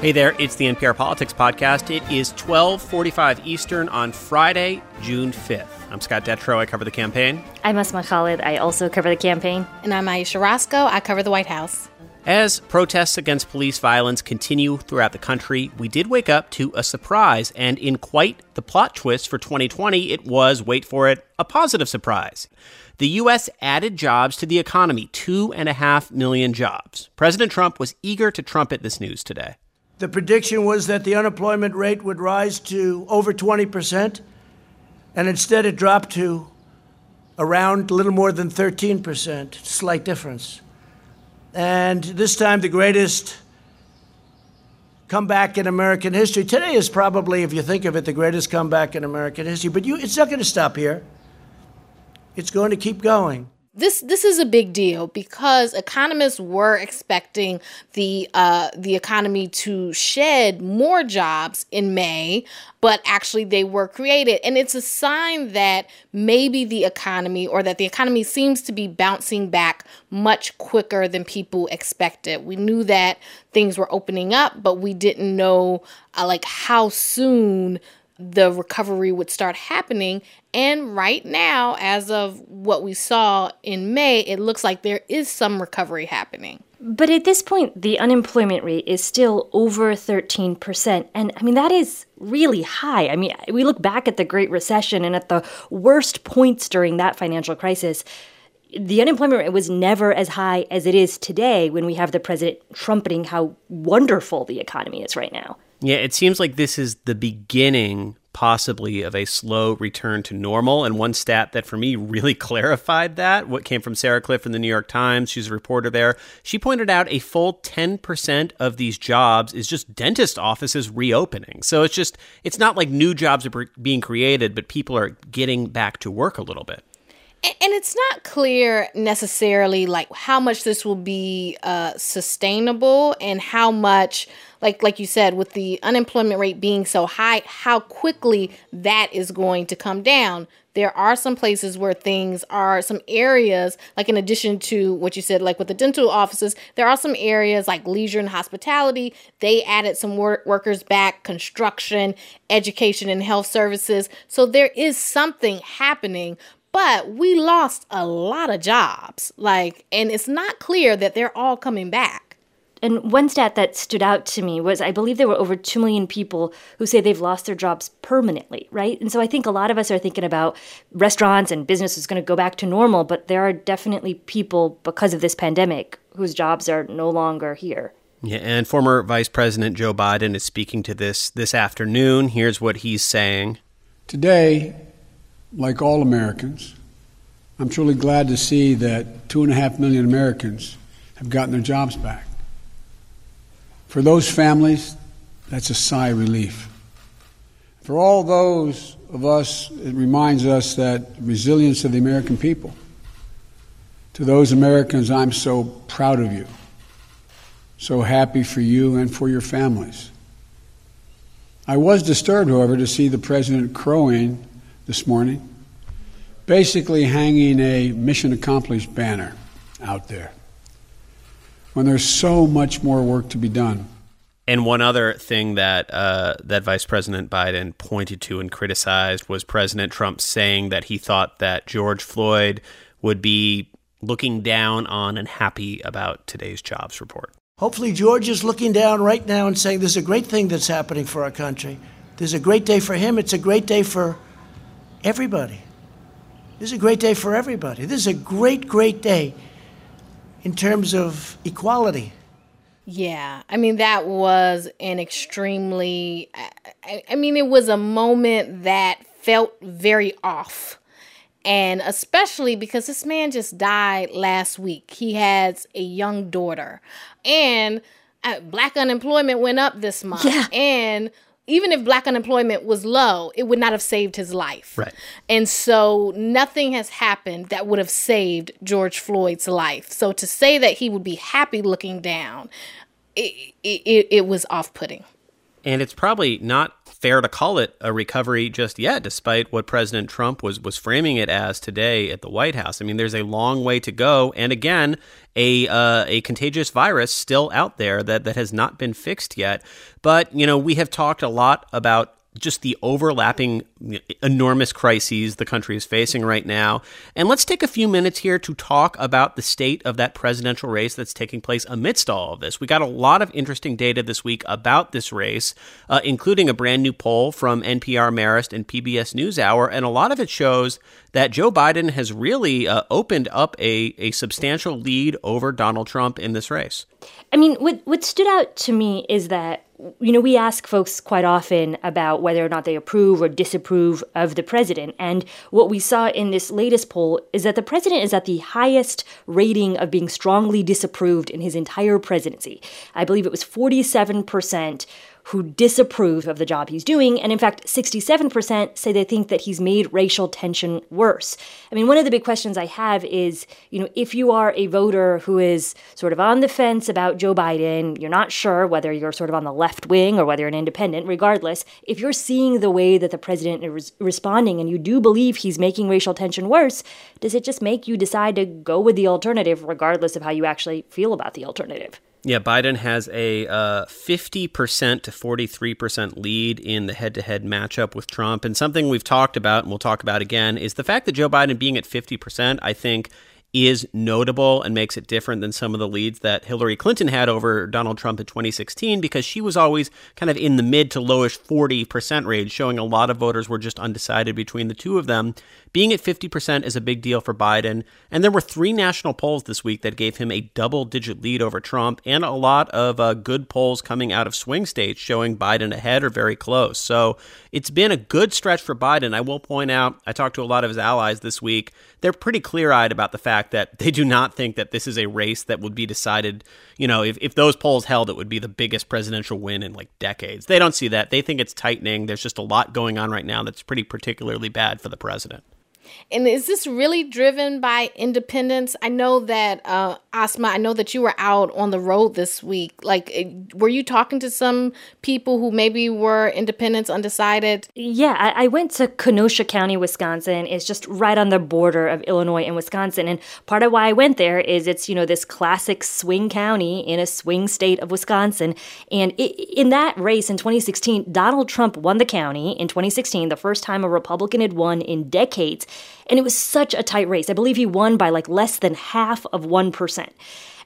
Hey there, it's the NPR Politics Podcast. It is 1245 Eastern on Friday, June 5th. I'm Scott Detrow. I cover the campaign. I'm Asma Khalid. I also cover the campaign. And I'm Ayesha Rascoe. I cover the White House. As protests against police violence continue throughout the country, we did wake up to a surprise, and in quite the plot twist for 2020, it was, wait for it, a positive surprise. The U.S. added jobs to the economy, two and a half million jobs. President Trump was eager to trumpet this news today. The prediction was that the unemployment rate would rise to over 20%, and instead it dropped to around a little more than 13%, slight difference. And this time, the greatest comeback in American history. Today is probably, if you think of it, the greatest comeback in American history. But you, it's not going to stop here, it's going to keep going this this is a big deal because economists were expecting the uh, the economy to shed more jobs in May, but actually they were created, and it's a sign that maybe the economy or that the economy seems to be bouncing back much quicker than people expected. We knew that things were opening up, but we didn't know uh, like how soon the recovery would start happening. And right now, as of what we saw in May, it looks like there is some recovery happening. But at this point, the unemployment rate is still over 13%. And I mean, that is really high. I mean, we look back at the Great Recession and at the worst points during that financial crisis. The unemployment rate was never as high as it is today when we have the president trumpeting how wonderful the economy is right now. Yeah, it seems like this is the beginning, possibly, of a slow return to normal. And one stat that for me really clarified that, what came from Sarah Kliff in the New York Times, she's a reporter there. She pointed out a full 10% of these jobs is just dentist offices reopening. So it's just, it's not like new jobs are being created, but people are getting back to work a little bit and it's not clear necessarily like how much this will be uh, sustainable and how much like like you said with the unemployment rate being so high how quickly that is going to come down. There are some places where things are some areas like in addition to what you said like with the dental offices there are some areas like leisure and hospitality. They added some wor- workers back construction education and health services. So there is something happening but we lost a lot of jobs. Like, and it's not clear that they're all coming back. And one stat that stood out to me was I believe there were over 2 million people who say they've lost their jobs permanently, right? And so I think a lot of us are thinking about restaurants and business is going to go back to normal, but there are definitely people because of this pandemic whose jobs are no longer here. Yeah, and former Vice President Joe Biden is speaking to this this afternoon. Here's what he's saying. Today, like all Americans, I'm truly glad to see that two and a half million Americans have gotten their jobs back. For those families, that's a sigh of relief. For all those of us, it reminds us that resilience of the American people. To those Americans, I'm so proud of you, so happy for you and for your families. I was disturbed, however, to see the president crowing this morning, basically hanging a mission accomplished banner out there when there's so much more work to be done. And one other thing that uh, that Vice President Biden pointed to and criticized was President Trump saying that he thought that George Floyd would be looking down on and happy about today's jobs report. Hopefully, George is looking down right now and saying, This is a great thing that's happening for our country. This is a great day for him. It's a great day for everybody. This is a great day for everybody. This is a great, great day in terms of equality. Yeah, I mean, that was an extremely, I, I, mean, it was a moment that felt very off. And especially because this man just died last week. He has a young daughter. And uh, black unemployment went up this month. Yeah. And even if black unemployment was low, it would not have saved his life. Right. And so nothing has happened that would have saved George Floyd's life. So to say that he would be happy looking down, it, it, it was off putting. And it's probably not fair to call it a recovery just yet, despite what President Trump was was framing it as today at the White House. I mean, there's a long way to go, and again, a uh, a contagious virus still out there that that has not been fixed yet. But you know, we have talked a lot about just the overlapping enormous crises the country is facing right now. And let's take a few minutes here to talk about the state of that presidential race that's taking place amidst all of this. We got a lot of interesting data this week about this race, uh, including a brand new poll from NPR Marist and PBS NewsHour, and a lot of it shows that Joe Biden has really uh, opened up a, a substantial lead over Donald Trump in this race. I mean, what what stood out to me is that you know, we ask folks quite often about whether or not they approve or disapprove of the president. And what we saw in this latest poll is that the president is at the highest rating of being strongly disapproved in his entire presidency. I believe it was 47% who disapprove of the job he's doing. And in fact, 67% say they think that he's made racial tension worse. I mean, one of the big questions I have is, you know, if you are a voter who is sort of on the fence about Joe Biden, you're not sure whether you're sort of on the left wing or whether you're an independent, regardless, if you're seeing the way that the president is responding and you do believe he's making racial tension worse, does it just make you decide to go with the alternative regardless of how you actually feel about the alternative? Yeah, Biden has a uh, 50% to 43% lead in the head to head matchup with Trump. And something we've talked about, and we'll talk about again, is the fact that Joe Biden being at 50%, I think, is notable and makes it different than some of the leads that Hillary Clinton had over Donald Trump in 2016 because she was always kind of in the mid to lowish 40% range, showing a lot of voters were just undecided between the two of them. Being at 50% is a big deal for Biden. And there were three national polls this week that gave him a double digit lead over Trump, and a lot of uh, good polls coming out of swing states showing Biden ahead or very close. So it's been a good stretch for Biden. I will point out, I talked to a lot of his allies this week. They're pretty clear eyed about the fact that they do not think that this is a race that would be decided. You know, if, if those polls held, it would be the biggest presidential win in like decades. They don't see that. They think it's tightening. There's just a lot going on right now that's pretty particularly bad for the president. And is this really driven by independents? I know that uh, Asma, I know that you were out on the road this week. Like, eh, were you talking to some people who maybe were independents, undecided? Yeah, I, I went to Kenosha County, Wisconsin. It's just right on the border of Illinois and Wisconsin. And part of why I went there is it's, you know, this classic swing county in a swing state of Wisconsin. And it, in that race in 2016, Donald Trump won the county in 2016, the first time a Republican had won in decades. And it was such a tight race. I believe he won by like less than half of 1%.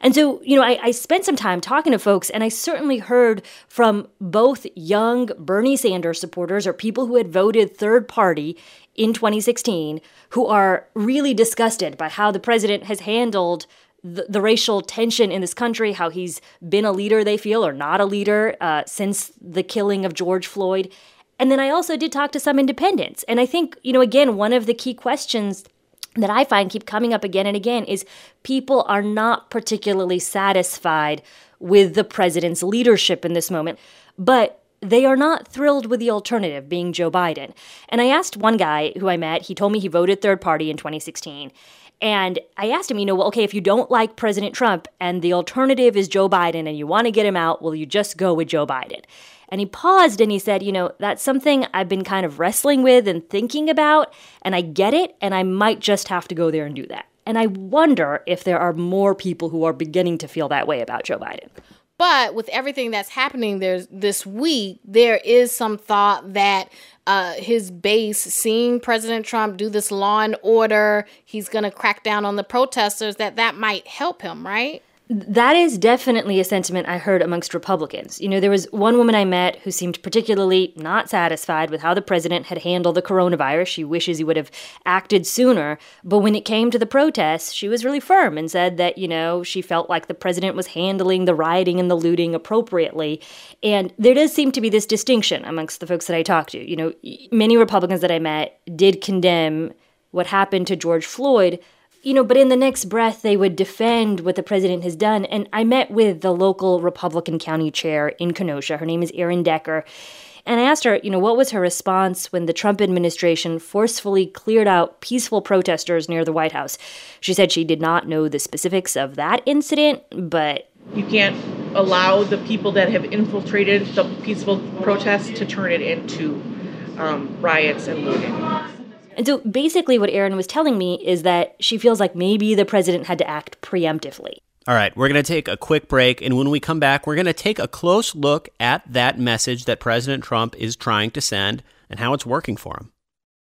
And so, you know, I, I, spent some time talking to folks, and I certainly heard from both young Bernie Sanders supporters or people who had voted third party in 2016 who are really disgusted by how the president has handled the, the racial tension in this country, how he's been a leader, they feel, or not a leader uh, since the killing of George Floyd. And then I also did talk to some independents. And I think, you know, again, one of the key questions that I find keep coming up again and again is people are not particularly satisfied with the president's leadership in this moment, but they are not thrilled with the alternative being Joe Biden. And I asked one guy who I met, he told me he voted third party in 2016. And I asked him, you know, well, okay, if you don't like President Trump and the alternative is Joe Biden and you want to get him out, will you just go with Joe Biden? And he paused and he said, You know, that's something I've been kind of wrestling with and thinking about, and I get it, and I might just have to go there and do that. And I wonder if there are more people who are beginning to feel that way about Joe Biden. But with everything that's happening there's this week, there is some thought that uh, his base, seeing President Trump do this law and order, he's going to crack down on the protesters, that that might help him, right? That is definitely a sentiment I heard amongst Republicans. You know, there was one woman I met who seemed particularly not satisfied with how the president had handled the coronavirus. She wishes he would have acted sooner. But when it came to the protests, she was really firm and said that, you know, she felt like the president was handling the rioting and the looting appropriately. And there does seem to be this distinction amongst the folks that I talked to. You know, many Republicans that I met did condemn what happened to George Floyd you know, but in the next breath, they would defend what the president has done. And I met with the local Republican county chair in Kenosha. Her name is Erin Decker. And I asked her, you know, what was her response when the Trump administration forcefully cleared out peaceful protesters near the White House? She said she did not know the specifics of that incident, but. You can't allow the people that have infiltrated the peaceful protests to turn it into um, riots and looting. And so basically, what Erin was telling me is that she feels like maybe the president had to act preemptively. All right, we're going to take a quick break. And when we come back, we're going to take a close look at that message that President Trump is trying to send and how it's working for him.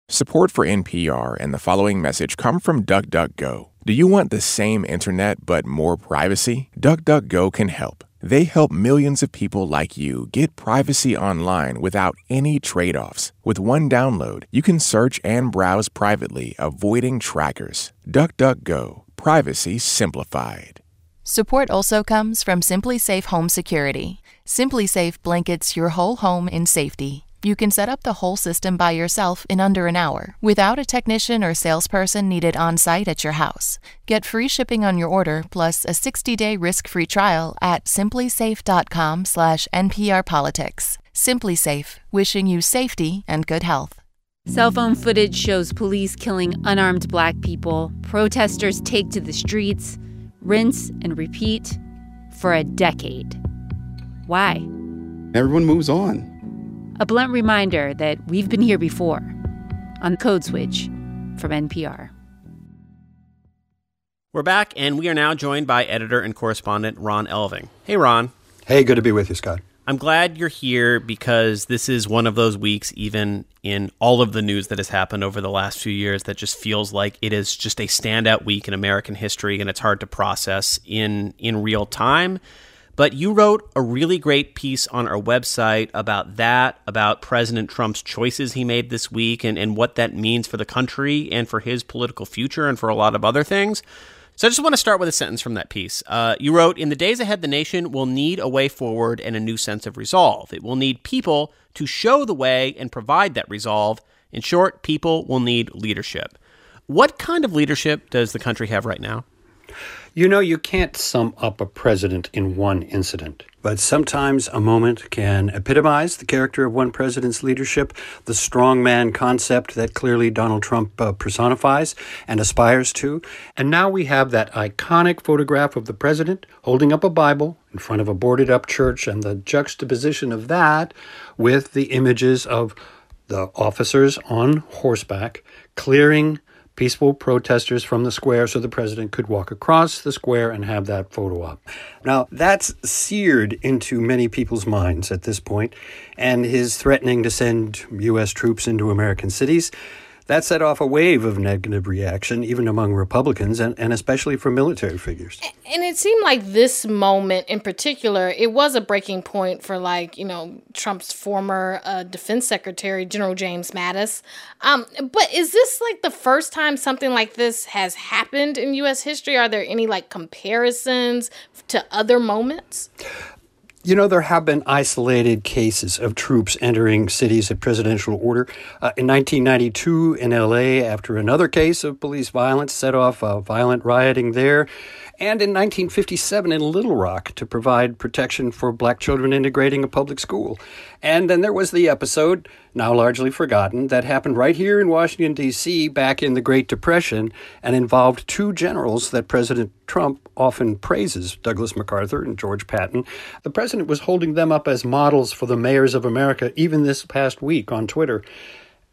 Support for NPR and the following message come from DuckDuckGo. Do you want the same internet but more privacy? DuckDuckGo can help. They help millions of people like you get privacy online without any trade offs. With one download, you can search and browse privately, avoiding trackers. DuckDuckGo. Privacy simplified. Support also comes from SimpliSafe Home Security. SimpliSafe blankets your whole home in safety. You can set up the whole system by yourself in under an hour without a technician or salesperson needed on site at your house. Get free shipping on your order plus a 60-day risk-free trial at simplisafe.com/nprpolitics. SimpliSafe, wishing you safety and good health. Cell phone footage shows police killing unarmed black people. Protesters take to the streets, rinse and repeat for a decade. Why? Everyone moves on. A blunt reminder that we've been here before on Code Switch from NPR. We're back, and we are now joined by editor and correspondent Ron Elving. Hey, Ron. Hey, good to be with you, Scott. I'm glad you're here because this is one of those weeks, even in all of the news that has happened over the last few years, that just feels like it is just a standout week in American history, and it's hard to process in in real time. But you wrote a really great piece on our website about that, about President Trump's choices he made this week and, and what that means for the country and for his political future and for a lot of other things. So I just want to start with a sentence from that piece. Uh, you wrote In the days ahead, the nation will need a way forward and a new sense of resolve. It will need people to show the way and provide that resolve. In short, people will need leadership. What kind of leadership does the country have right now? You know, you can't sum up a president in one incident, but sometimes a moment can epitomize the character of one president's leadership, the strongman concept that clearly Donald Trump uh, personifies and aspires to. And now we have that iconic photograph of the president holding up a Bible in front of a boarded up church, and the juxtaposition of that with the images of the officers on horseback clearing peaceful protesters from the square so the president could walk across the square and have that photo op. Now, that's seared into many people's minds at this point, and his threatening to send U.S. troops into American cities that set off a wave of negative reaction, even among Republicans and, and especially from military figures. And it seemed like this moment in particular, it was a breaking point for, like, you know, Trump's former uh, defense secretary, General James Mattis. Um, but is this like the first time something like this has happened in U.S. history? Are there any like comparisons to other moments? You know, there have been isolated cases of troops entering cities at presidential order. Uh, in 1992 in LA, after another case of police violence set off violent rioting there, and in 1957 in Little Rock to provide protection for black children integrating a public school. And then there was the episode, now largely forgotten, that happened right here in Washington, D.C. back in the Great Depression and involved two generals that President Trump often praises, Douglas MacArthur and George Patton. The president was holding them up as models for the mayors of America even this past week on Twitter.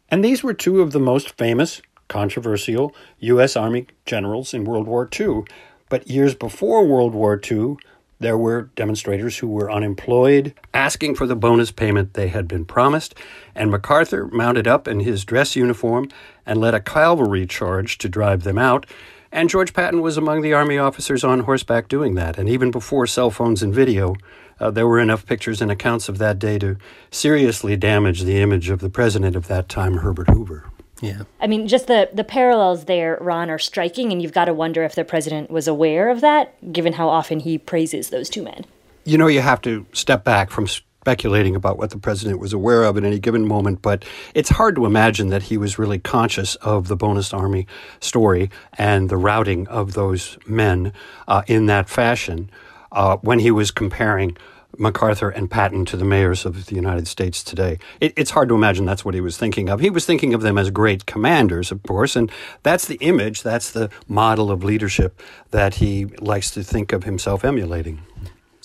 And these were two of the most famous, controversial U.S. Army generals in World War II. But years before World War II, there were demonstrators who were unemployed, asking for the bonus payment they had been promised, and MacArthur mounted up in his dress uniform and led a cavalry charge to drive them out. And George Patton was among the Army officers on horseback doing that. And even before cell phones and video, uh, there were enough pictures and accounts of that day to seriously damage the image of the president of that time, Herbert Hoover. Yeah. I mean, just the, the parallels there, Ron, are striking, and you've got to wonder if the president was aware of that, given how often he praises those two men. You know, you have to step back from speculating about what the president was aware of at any given moment, but it's hard to imagine that he was really conscious of the bonus army story and the routing of those men uh, in that fashion uh, when he was comparing MacArthur and Patton to the mayors of the United States today. It, it's hard to imagine that's what he was thinking of. He was thinking of them as great commanders, of course, and that's the image, that's the model of leadership that he likes to think of himself emulating.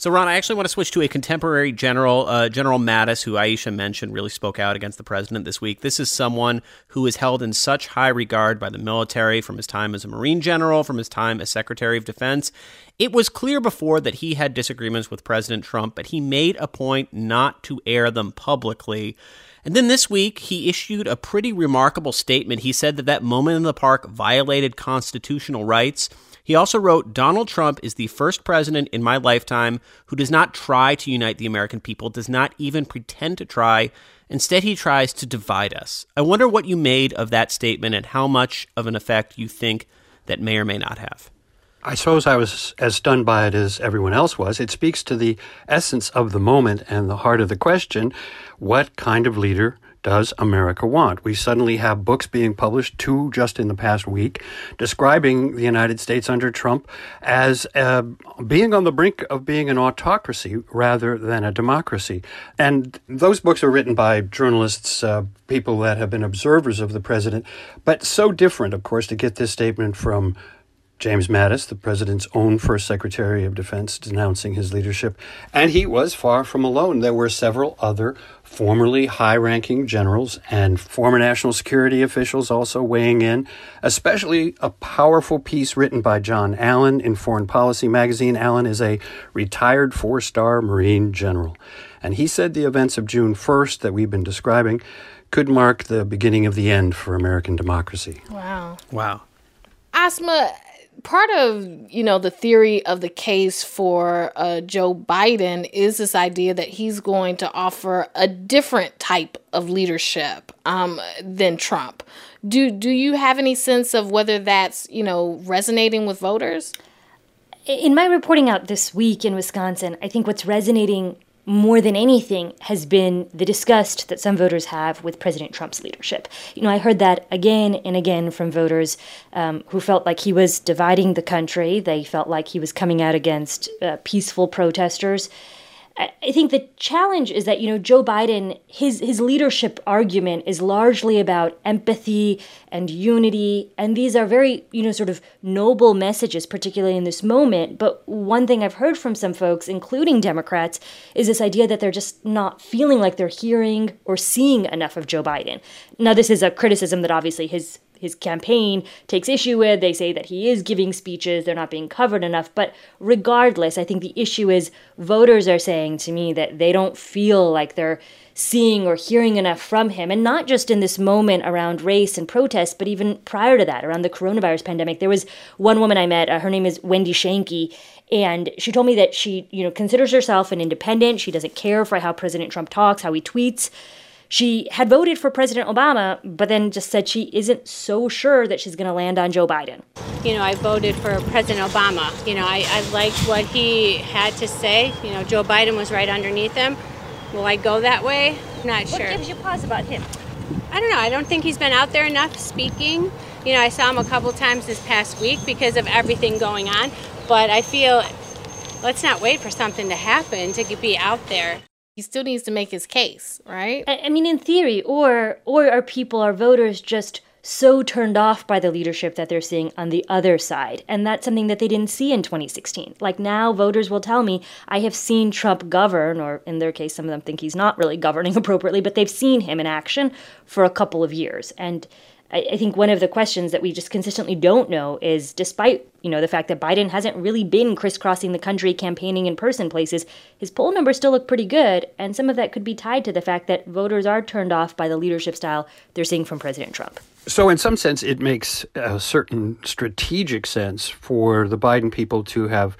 So, Ron, I actually want to switch to a contemporary general, uh, General Mattis, who Ayesha mentioned really spoke out against the president this week. This is someone who is held in such high regard by the military from his time as a Marine general, from his time as Secretary of Defense. It was clear before that he had disagreements with President Trump, but he made a point not to air them publicly. And then this week, he issued a pretty remarkable statement. He said that that moment in the park violated constitutional rights. He also wrote Donald Trump is the first president in my lifetime who does not try to unite the American people, does not even pretend to try. Instead, he tries to divide us. I wonder what you made of that statement and how much of an effect you think that may or may not have. I suppose I was as stunned by it as everyone else was. It speaks to the essence of the moment and the heart of the question what kind of leader does America want? We suddenly have books being published, two just in the past week, describing the United States under Trump as uh, being on the brink of being an autocracy rather than a democracy. And those books are written by journalists, uh, people that have been observers of the president, but so different, of course, to get this statement from James Mattis, the president's own first Secretary of Defense, denouncing his leadership. And he was far from alone. There were several other formerly high ranking generals and former national security officials also weighing in, especially a powerful piece written by John Allen in Foreign Policy magazine. Allen is a retired four star Marine general. And he said the events of June 1st that we've been describing could mark the beginning of the end for American democracy. Wow. Wow. Asma, part of you know the theory of the case for uh, Joe Biden is this idea that he's going to offer a different type of leadership um, than Trump. Do do you have any sense of whether that's you know resonating with voters? In my reporting out this week in Wisconsin, I think what's resonating more than anything has been the disgust that some voters have with President Trump's leadership. You know, I heard that again and again from voters um, who felt like he was dividing the country. They felt like he was coming out against uh, peaceful protesters. I think the challenge is that you know Joe Biden his his leadership argument is largely about empathy and unity and these are very you know sort of noble messages particularly in this moment but one thing I've heard from some folks including Democrats is this idea that they're just not feeling like they're hearing or seeing enough of Joe Biden. Now this is a criticism that obviously his his campaign takes issue with. They say that he is giving speeches, they're not being covered enough. But regardless, I think the issue is voters are saying to me that they don't feel like they're seeing or hearing enough from him. And not just in this moment around race and protest, but even prior to that, around the coronavirus pandemic. There was one woman I met, uh, her name is Wendy Shanky, and she told me that she, you know, considers herself an independent. She doesn't care for how President Trump talks, how he tweets. She had voted for President Obama, but then just said she isn't so sure that she's going to land on Joe Biden. You know, I voted for President Obama. You know, I, I liked what he had to say. You know, Joe Biden was right underneath him. Will I go that way? I'm not what sure. What gives you pause about him? I don't know. I don't think he's been out there enough speaking. You know, I saw him a couple times this past week because of everything going on, but I feel let's not wait for something to happen to be out there he still needs to make his case, right? I, I mean, in theory, or or are people, are voters just so turned off by the leadership that they're seeing on the other side. And that's something that they didn't see in 2016. Like now, voters will tell me, I have seen Trump govern, or in their case, some of them think he's not really governing appropriately, but they've seen him in action for a couple of years. And I, I think one of the questions that we just consistently don't know is despite you know the fact that Biden hasn't really been crisscrossing the country campaigning in person places, his poll numbers still look pretty good, and some of that could be tied to the fact that voters are turned off by the leadership style they're seeing from President Trump. So, in some sense, it makes a certain strategic sense for the Biden people to have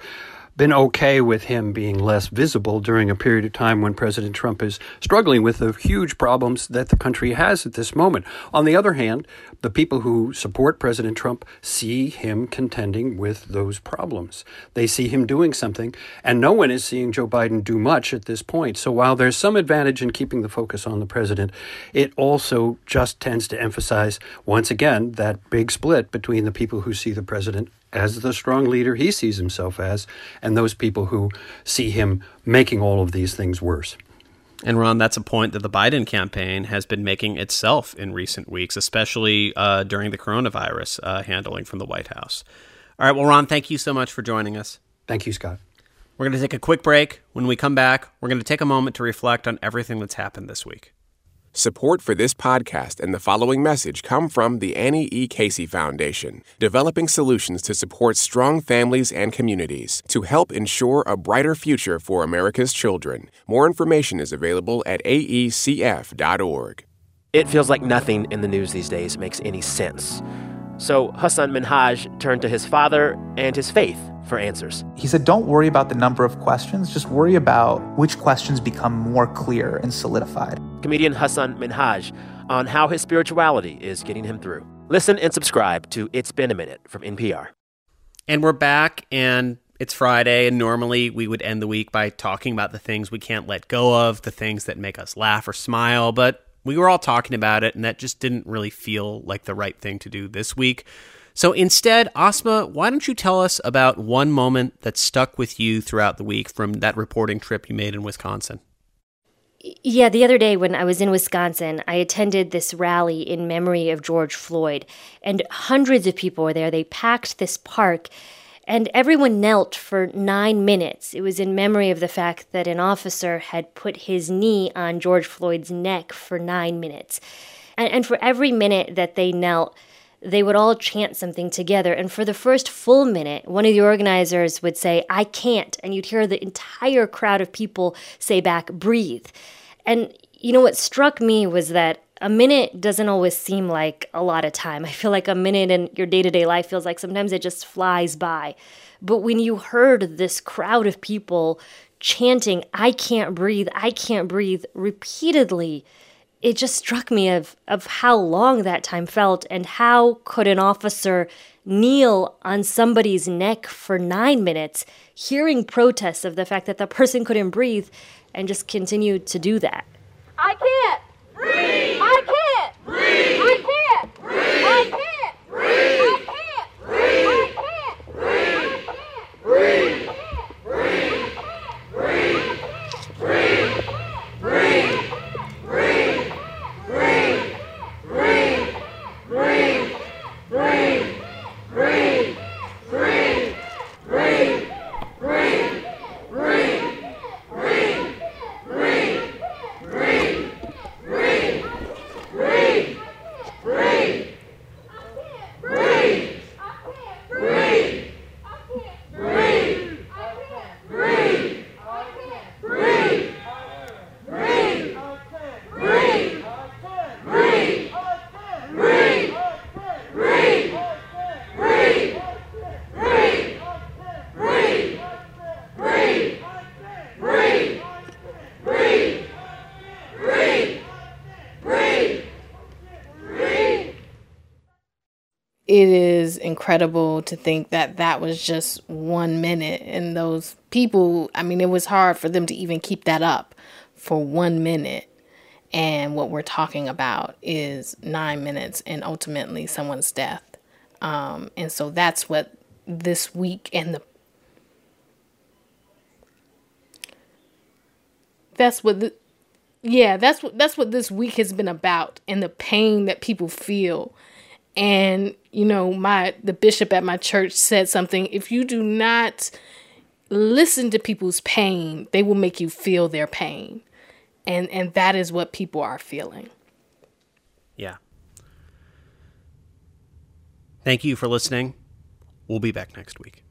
been okay with him being less visible during a period of time when President Trump is struggling with the huge problems that the country has at this moment. On the other hand, the people who support President Trump see him contending with those problems. They see him doing something, and no one is seeing Joe Biden do much at this point. So while there's some advantage in keeping the focus on the president, it also just tends to emphasize, once again, that big split between the people who see the president as the strong leader he sees himself as, and those people who see him making all of these things worse. And Ron, that's a point that the Biden campaign has been making itself in recent weeks, especially uh, during the coronavirus uh, handling from the White House. All right, well, Ron, thank you so much for joining us. Thank you, Scott. We're going to take a quick break. When we come back, we're going to take a moment to reflect on everything that's happened this week. Support for this podcast and the following message come from the Annie E. Casey Foundation, developing solutions to support strong families and communities to help ensure a brighter future for America's children. More information is available at aecf.org. It feels like nothing in the news these days makes any sense. So Hasan Minhaj turned to his father and his faith for answers. He said, Don't worry about the number of questions, just worry about which questions become more clear and solidified. Comedian Hasan Minhaj on how his spirituality is getting him through. Listen and subscribe to It's Been a Minute from NPR. And we're back, and it's Friday, and normally we would end the week by talking about the things we can't let go of, the things that make us laugh or smile, but we were all talking about it, and that just didn't really feel like the right thing to do this week. So instead, Asma, why don't you tell us about one moment that stuck with you throughout the week from that reporting trip you made in Wisconsin? Yeah, the other day when I was in Wisconsin, I attended this rally in memory of George Floyd, and hundreds of people were there. They packed this park, and everyone knelt for nine minutes. It was in memory of the fact that an officer had put his knee on George Floyd's neck for nine minutes. And, and for every minute that they knelt, they would all chant something together. And for the first full minute, one of the organizers would say, I can't. And you'd hear the entire crowd of people say back, breathe. And you know what struck me was that a minute doesn't always seem like a lot of time. I feel like a minute in your day to day life feels like sometimes it just flies by. But when you heard this crowd of people chanting, I can't breathe, I can't breathe repeatedly, it just struck me of of how long that time felt and how could an officer kneel on somebody's neck for 9 minutes hearing protests of the fact that the person couldn't breathe and just continue to do that. I can't breathe. I can't breathe. I can't breathe. I can't it is incredible to think that that was just one minute. And those people i mean it was hard for them to even keep that up for one minute. And what we're talking about is nine minutes and ultimately someone's death. Um, and so that's what this week and the that's what the yeah that's what that's what this week has been about and the pain that people feel and you know my the bishop at my church said something if you do not listen to people's pain they will make you feel their pain and and that is what people are feeling Yeah. Thank you for listening. We'll be back next week.